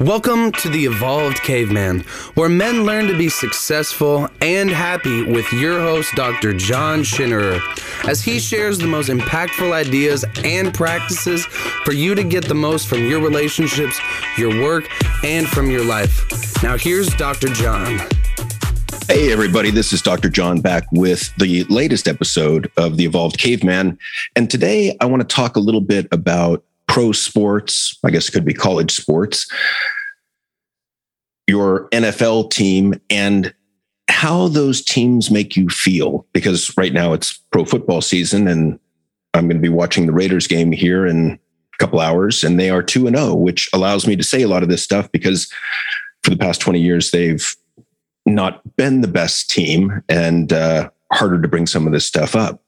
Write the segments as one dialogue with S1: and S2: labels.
S1: Welcome to the Evolved Caveman, where men learn to be successful and happy with your host, Dr. John Schinnerer, as he shares the most impactful ideas and practices for you to get the most from your relationships, your work, and from your life. Now, here's Dr. John.
S2: Hey, everybody, this is Dr. John back with the latest episode of The Evolved Caveman. And today I want to talk a little bit about pro sports, I guess it could be college sports, your NFL team, and how those teams make you feel. Because right now it's pro football season, and I'm going to be watching the Raiders game here in a couple hours, and they are 2 and 0, which allows me to say a lot of this stuff because for the past 20 years, they've not been the best team and uh, harder to bring some of this stuff up.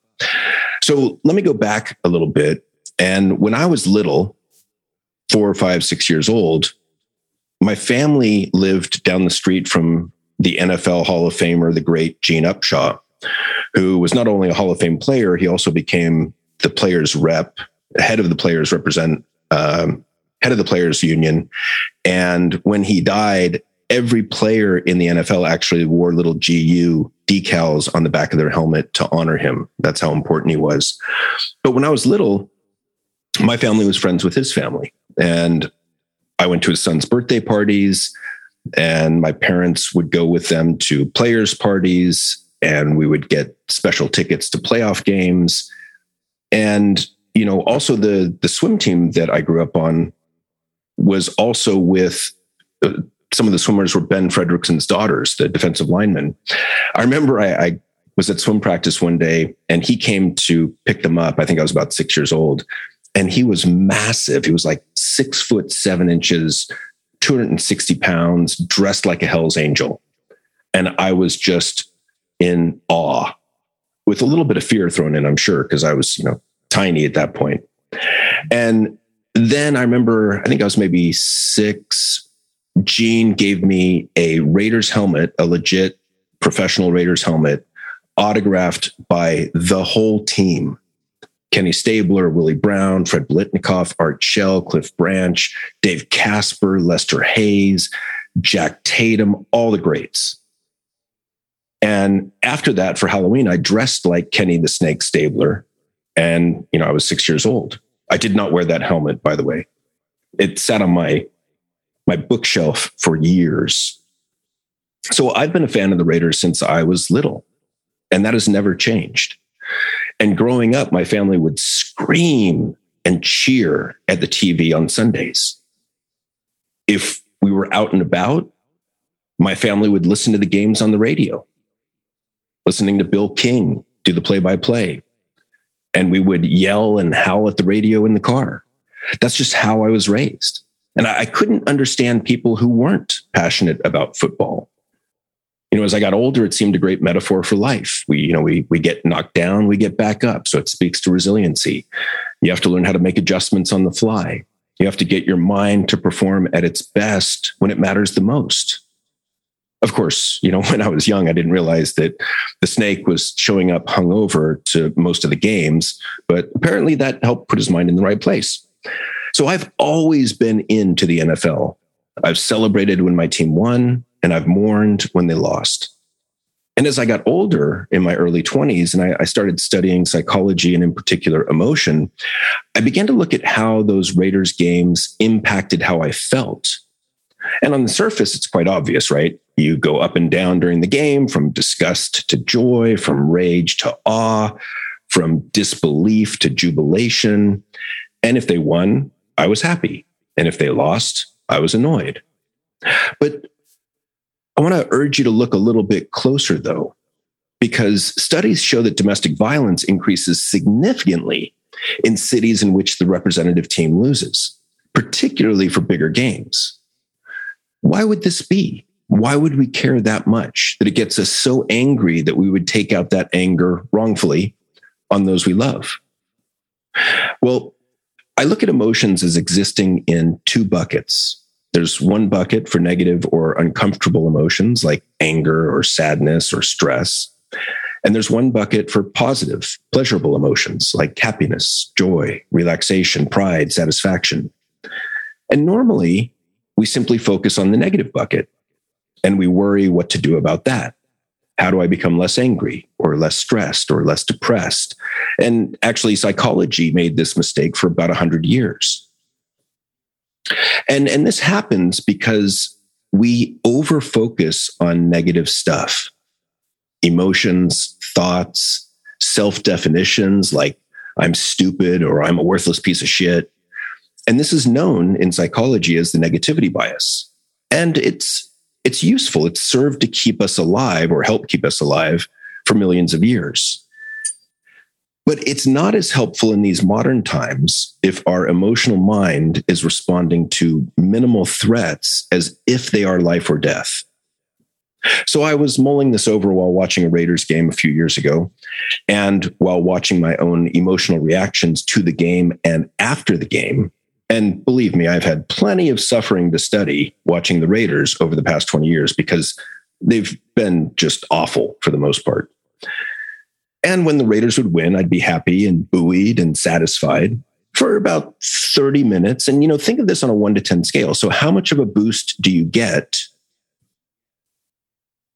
S2: So let me go back a little bit and when I was little, four or five, six years old, my family lived down the street from the NFL Hall of Famer, the great Gene Upshaw, who was not only a Hall of Fame player, he also became the players' rep, head of the players' represent, um, head of the players' union. And when he died, every player in the NFL actually wore little GU decals on the back of their helmet to honor him. That's how important he was. But when I was little, my family was friends with his family. And I went to his son's birthday parties, and my parents would go with them to players' parties, and we would get special tickets to playoff games. And, you know, also the the swim team that I grew up on was also with uh, some of the swimmers were Ben Frederickson's daughters, the defensive linemen. I remember I, I was at swim practice one day and he came to pick them up. I think I was about six years old and he was massive. He was like six foot seven inches, 260 pounds, dressed like a Hell's Angel. And I was just in awe with a little bit of fear thrown in, I'm sure, because I was, you know, tiny at that point. And then I remember, I think I was maybe six. Gene gave me a Raiders helmet, a legit professional Raiders helmet, autographed by the whole team. Kenny Stabler, Willie Brown, Fred Biletnikoff, Art Shell, Cliff Branch, Dave Casper, Lester Hayes, Jack Tatum, all the greats. And after that, for Halloween, I dressed like Kenny the Snake Stabler. And, you know, I was six years old. I did not wear that helmet, by the way. It sat on my my bookshelf for years. So I've been a fan of the Raiders since I was little, and that has never changed. And growing up, my family would scream and cheer at the TV on Sundays. If we were out and about, my family would listen to the games on the radio, listening to Bill King do the play by play. And we would yell and howl at the radio in the car. That's just how I was raised. And I, couldn't understand people who weren't passionate about football you know, as I got older, it seemed a great metaphor for life. We, you know, we we get knocked down, we get back up. So it speaks to resiliency. You have to learn how to make adjustments on the fly. You have to get your mind to perform at its best when it matters the most. Of course, you know, when I was young, I didn't realize that the snake was showing up hungover to most of the games, but apparently that helped put his mind in the right place. So I've always been into the NFL. I've celebrated when my team won and I've mourned when they lost. And as I got older in my early 20s and I, I, started studying psychology and, in particular, emotion, I began to look at how those Raiders games impacted how I felt. And on the surface, it's quite obvious, right? You go up and down during the game from disgust to joy, from rage to awe, from disbelief to jubilation. And if they won, I was happy. And if they lost, I was annoyed. But I want to urge you to look a little bit closer, though, because studies show that domestic violence increases significantly in cities in which the representative team loses, particularly for bigger games. Why would this be? Why would we care that much that it gets us so angry that we would take out that anger wrongfully on those we love? Well, I look at emotions as existing in two buckets there's one bucket for negative or uncomfortable emotions like anger or sadness or stress. And there's one bucket for positive, pleasurable emotions like happiness, joy, relaxation, pride, satisfaction. And normally we simply focus on the negative bucket and we worry what to do about that. How do I become less angry or less stressed or less depressed? And actually, psychology made this mistake for about 100 years. And, and this happens because we over focus on negative stuff emotions, thoughts, self definitions like I'm stupid or I'm a worthless piece of shit. And this is known in psychology as the negativity bias. And it's it's useful. It's served to keep us alive or help keep us alive for millions of years. But it's not as helpful in these modern times if our emotional mind is responding to minimal threats as if they are life or death. So I was mulling this over while watching a Raiders game a few years ago and while watching my own emotional reactions to the game and after the game. And believe me, I've had plenty of suffering to study watching the Raiders over the past 20 years because they've been just awful for the most part. And when the Raiders would win, I'd be happy and buoyed and satisfied for about 30 minutes. And, you know, think of this on a one to 10 scale. So, how much of a boost do you get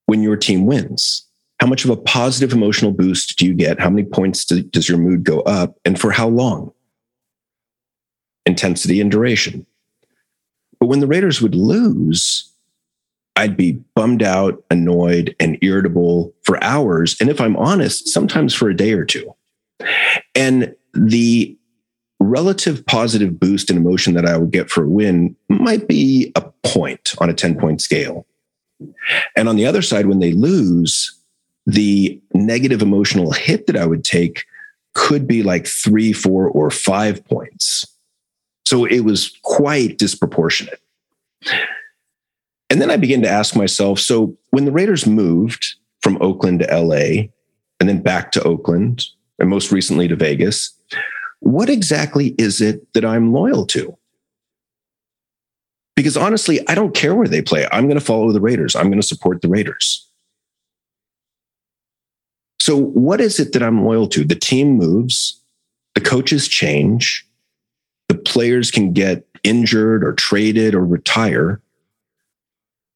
S2: when your team wins? How much of a positive emotional boost do you get? How many points do, does your mood go up? And for how long? intensity and duration. But when the Raiders would lose, I'd be bummed out, annoyed, and irritable for hours. And if I'm honest, sometimes for a day or two. And the relative positive boost in emotion that I would get for a win might be a point on a 10 point scale. And on the other side, when they lose, the negative emotional hit that I would take could be like three, four, or five points. So it was quite disproportionate. And then I began to ask myself so when the Raiders moved from Oakland to LA and then back to Oakland and most recently to Vegas, what exactly is it that I'm loyal to? Because honestly, I don't care where they play. I'm going to follow the Raiders. I'm going to support the Raiders. So, what is it that I'm loyal to? The team moves, the coaches change, the players can get injured or traded or retire.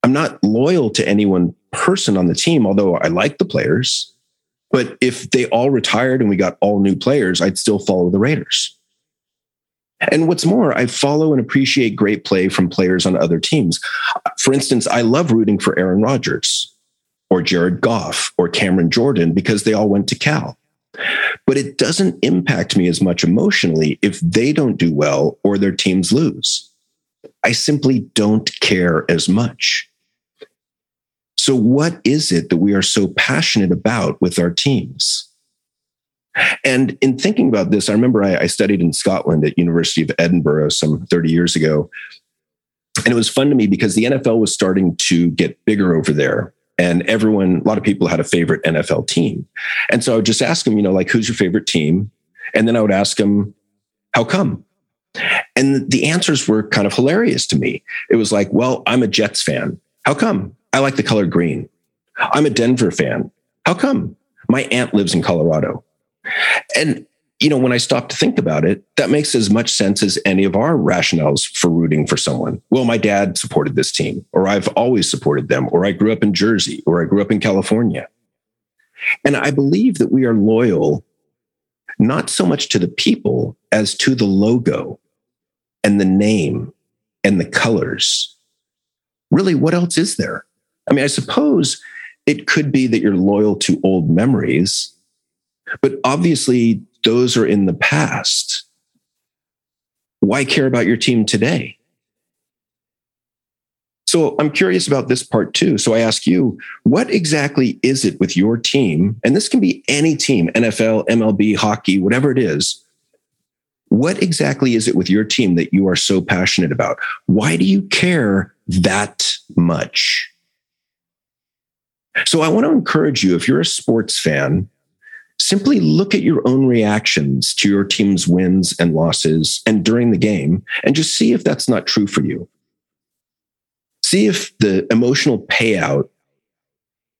S2: I'm not loyal to any one person on the team, although I like the players. But if they all retired and we got all new players, I'd still follow the Raiders. And what's more, I follow and appreciate great play from players on other teams. For instance, I love rooting for Aaron Rodgers or Jared Goff or Cameron Jordan because they all went to Cal but it doesn't impact me as much emotionally if they don't do well or their teams lose. I simply don't care as much. So, what is it that we are so passionate about with our teams? And in thinking about this, I remember I, I studied in Scotland at University of Edinburgh some 30 years ago. And it was fun to me because the NFL was starting to get bigger over there and everyone, a lot of people had a favorite NFL team. And so I would just ask them, you know, like, who's your favorite team? And then I would ask them, how come? And the answers were kind of hilarious to me. It was like, well, I'm a Jets fan. How come? I like the color green. I'm a Denver fan. How come? My aunt lives in Colorado. And you know, when I stop to think about it, that makes as much sense as any of our rationales for rooting for someone. Well, my dad supported this team, or I've always supported them, or I grew up in Jersey, or I grew up in California. And I believe that we are loyal not so much to the people as to the logo and the name and the colors. Really, what else is there? I mean, I suppose it could be that you're loyal to old memories, but obviously those are in the past. Why care about your team today? So I'm curious about this part too. So I ask you, what exactly is it with your team? And this can be any team, NFL, MLB, hockey, whatever it is. What exactly is it with your team that you are so passionate about? Why do you care that much? So I want to encourage you, if you're a sports fan, simply look at your own reactions to your team's wins and losses and during the game and just see if that's not true for you. See if the emotional payout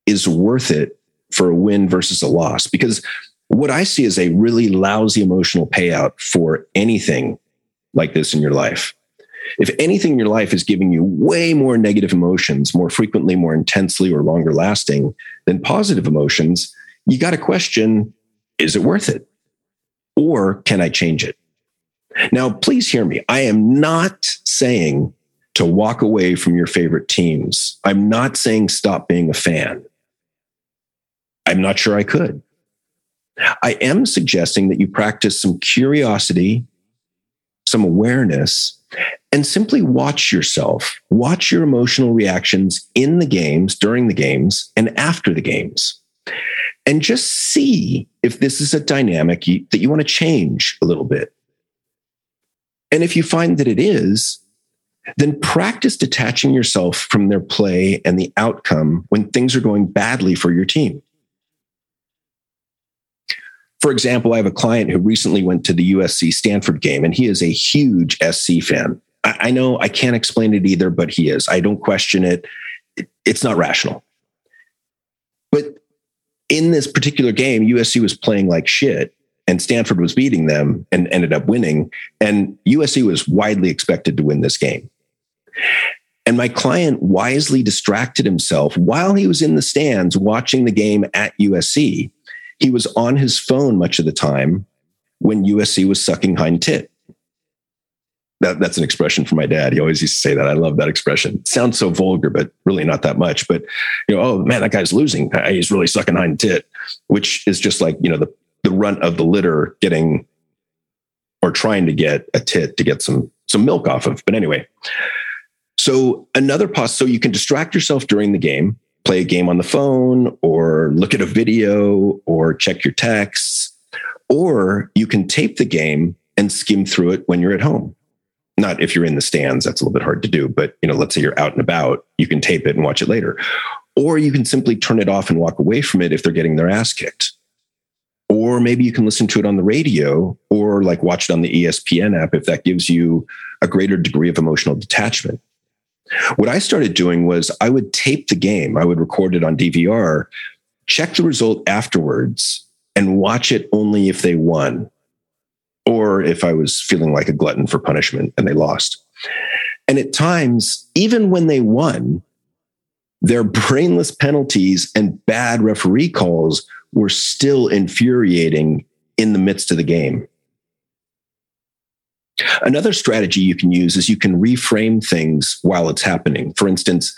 S2: is worth it for a win versus a loss. Because what I see is a really lousy emotional payout for anything like this in your life If anything in your life is giving you way more negative emotions, more frequently, more intensely, or longer lasting than positive emotions, you got to question is it worth it? Or can I change it? Now, please hear me. I am not saying to walk away from your favorite teams. I'm not saying stop being a fan. I'm not sure I could. I am suggesting that you practice some curiosity, some awareness, and simply watch yourself, watch your emotional reactions in the games, during the games, and after the games. And just see if this is a dynamic that you want to change a little bit. And if you find that it is, then practice detaching yourself from their play and the outcome when things are going badly for your team. For example, I have a client who recently went to the USC Stanford game, and he is a huge SC fan. I, I know I can't explain it either, but he is. I don't question it. it. It's not rational. But in this particular game, USC was playing like shit, and Stanford was beating them and ended up winning. And USC was widely expected to win this game. And my client wisely distracted himself while he was in the stands watching the game at USC he was on his phone much of the time when USC was sucking hind tit. That, that's an expression from my dad. He always used to say that. I love that expression. It sounds so vulgar, but really not that much. But you know, oh man, that guy's losing. Uh, he's really sucking hind tit, which is just like you know the the runt of the litter getting or trying to get a tit to get some some milk off of. But anyway, so another pause. So you can distract yourself during the game play a game on the phone or look at a video or check your texts. Or you can tape the game and skim through it when you're at home. Not if you're in the stands, that's a little bit hard to do, but you know, let's say you're out and about, you can tape it and watch it later. Or you can simply turn it off and walk away from it if they're getting their ass kicked. Or maybe you can listen to it on the radio or like watch it on the ESPN app if that gives you a greater degree of emotional detachment. What I started doing was I would tape the game, I would record it on DVR, check the result afterwards, and watch it only if they won or if I was feeling like a glutton for punishment and they lost. And at times, even when they won, their brainless penalties and bad referee calls were still infuriating in the midst of the game. Another strategy you can use is you can reframe things while it's happening. For instance,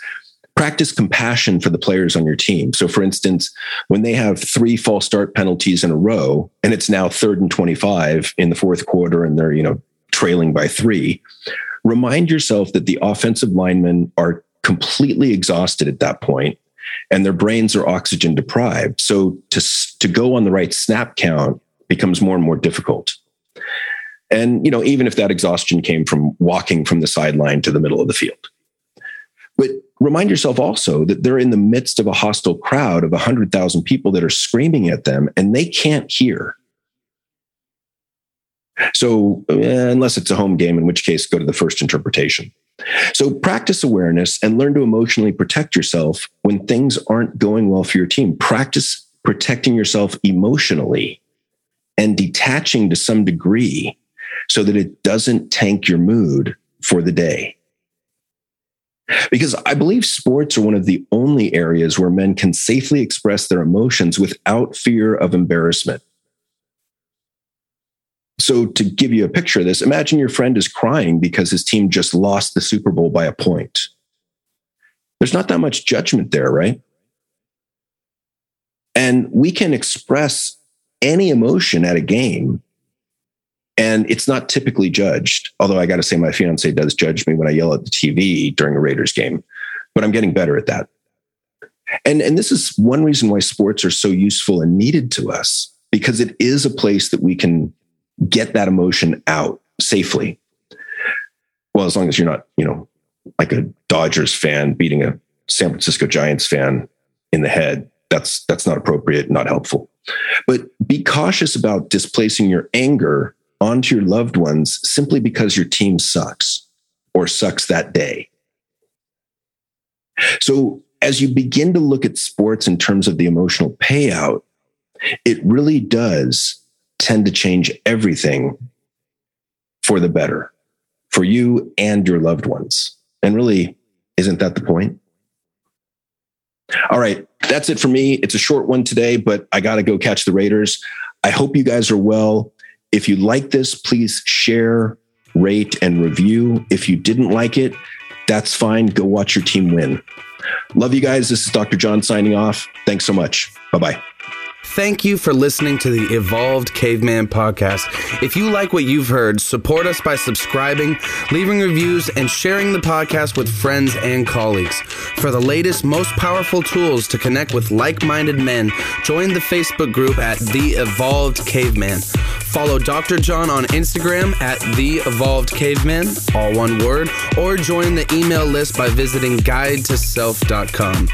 S2: practice compassion for the players on your team. So, for instance, when they have three false start penalties in a row and it's now third and 25 in the fourth quarter and they're, you know, trailing by three, remind yourself that the offensive linemen are completely exhausted at that point and their brains are oxygen deprived. So, to, to go on the right snap count becomes more and more difficult. And, you know, even if that exhaustion came from walking from the sideline to the middle of the field. Remind yourself also that they're in the midst of a hostile crowd of 100,000 people that are screaming at them and they can't hear. So, eh, unless it's a home game, in which case, go to the first interpretation. So, practice awareness and learn to emotionally protect yourself when things aren't going well for your team. Practice protecting yourself emotionally and detaching to some degree so that it doesn't tank your mood for the day. Because I believe sports are one of the only areas where men can safely express their emotions without fear of embarrassment. So, to give you a picture of this, imagine your friend is crying because his team just lost the Super Bowl by a point. There's not that much judgment there, right? And we can express any emotion at a game and it's not typically judged. Although I got to say, my fiance does judge me when I yell at the TV during a Raiders game, but I'm getting better at that. And, and this is one reason why sports are so useful and needed to us because it is a place that we can get that emotion out safely. Well, as long as you're not, you know, like a Dodgers fan beating a San Francisco Giants fan in the head, that's that's not appropriate, not helpful. But be cautious about displacing your anger onto your loved ones simply because your team sucks or sucks that day. So, as you begin to look at sports in terms of the emotional payout, it really does tend to change everything for the better, for you and your loved ones. And really, isn't that the point? All right, that's it for me. It's a short one today, but I got to go catch the Raiders. I hope you guys are well. If you like this, please share, rate, and review. If you didn't like it, that's fine. Go watch your team win. Love you guys. This is Dr. John signing off. Thanks so much. Bye bye.
S1: Thank you for listening to the Evolved Caveman podcast. If you like what you've heard, support us by subscribing, leaving reviews, and sharing the podcast with friends and colleagues. For the latest, most powerful tools to connect with like minded men, join the Facebook group at The Evolved Caveman. Follow Dr. John on Instagram at The Evolved Caveman, all one word, or join the email list by visiting guidetoself.com.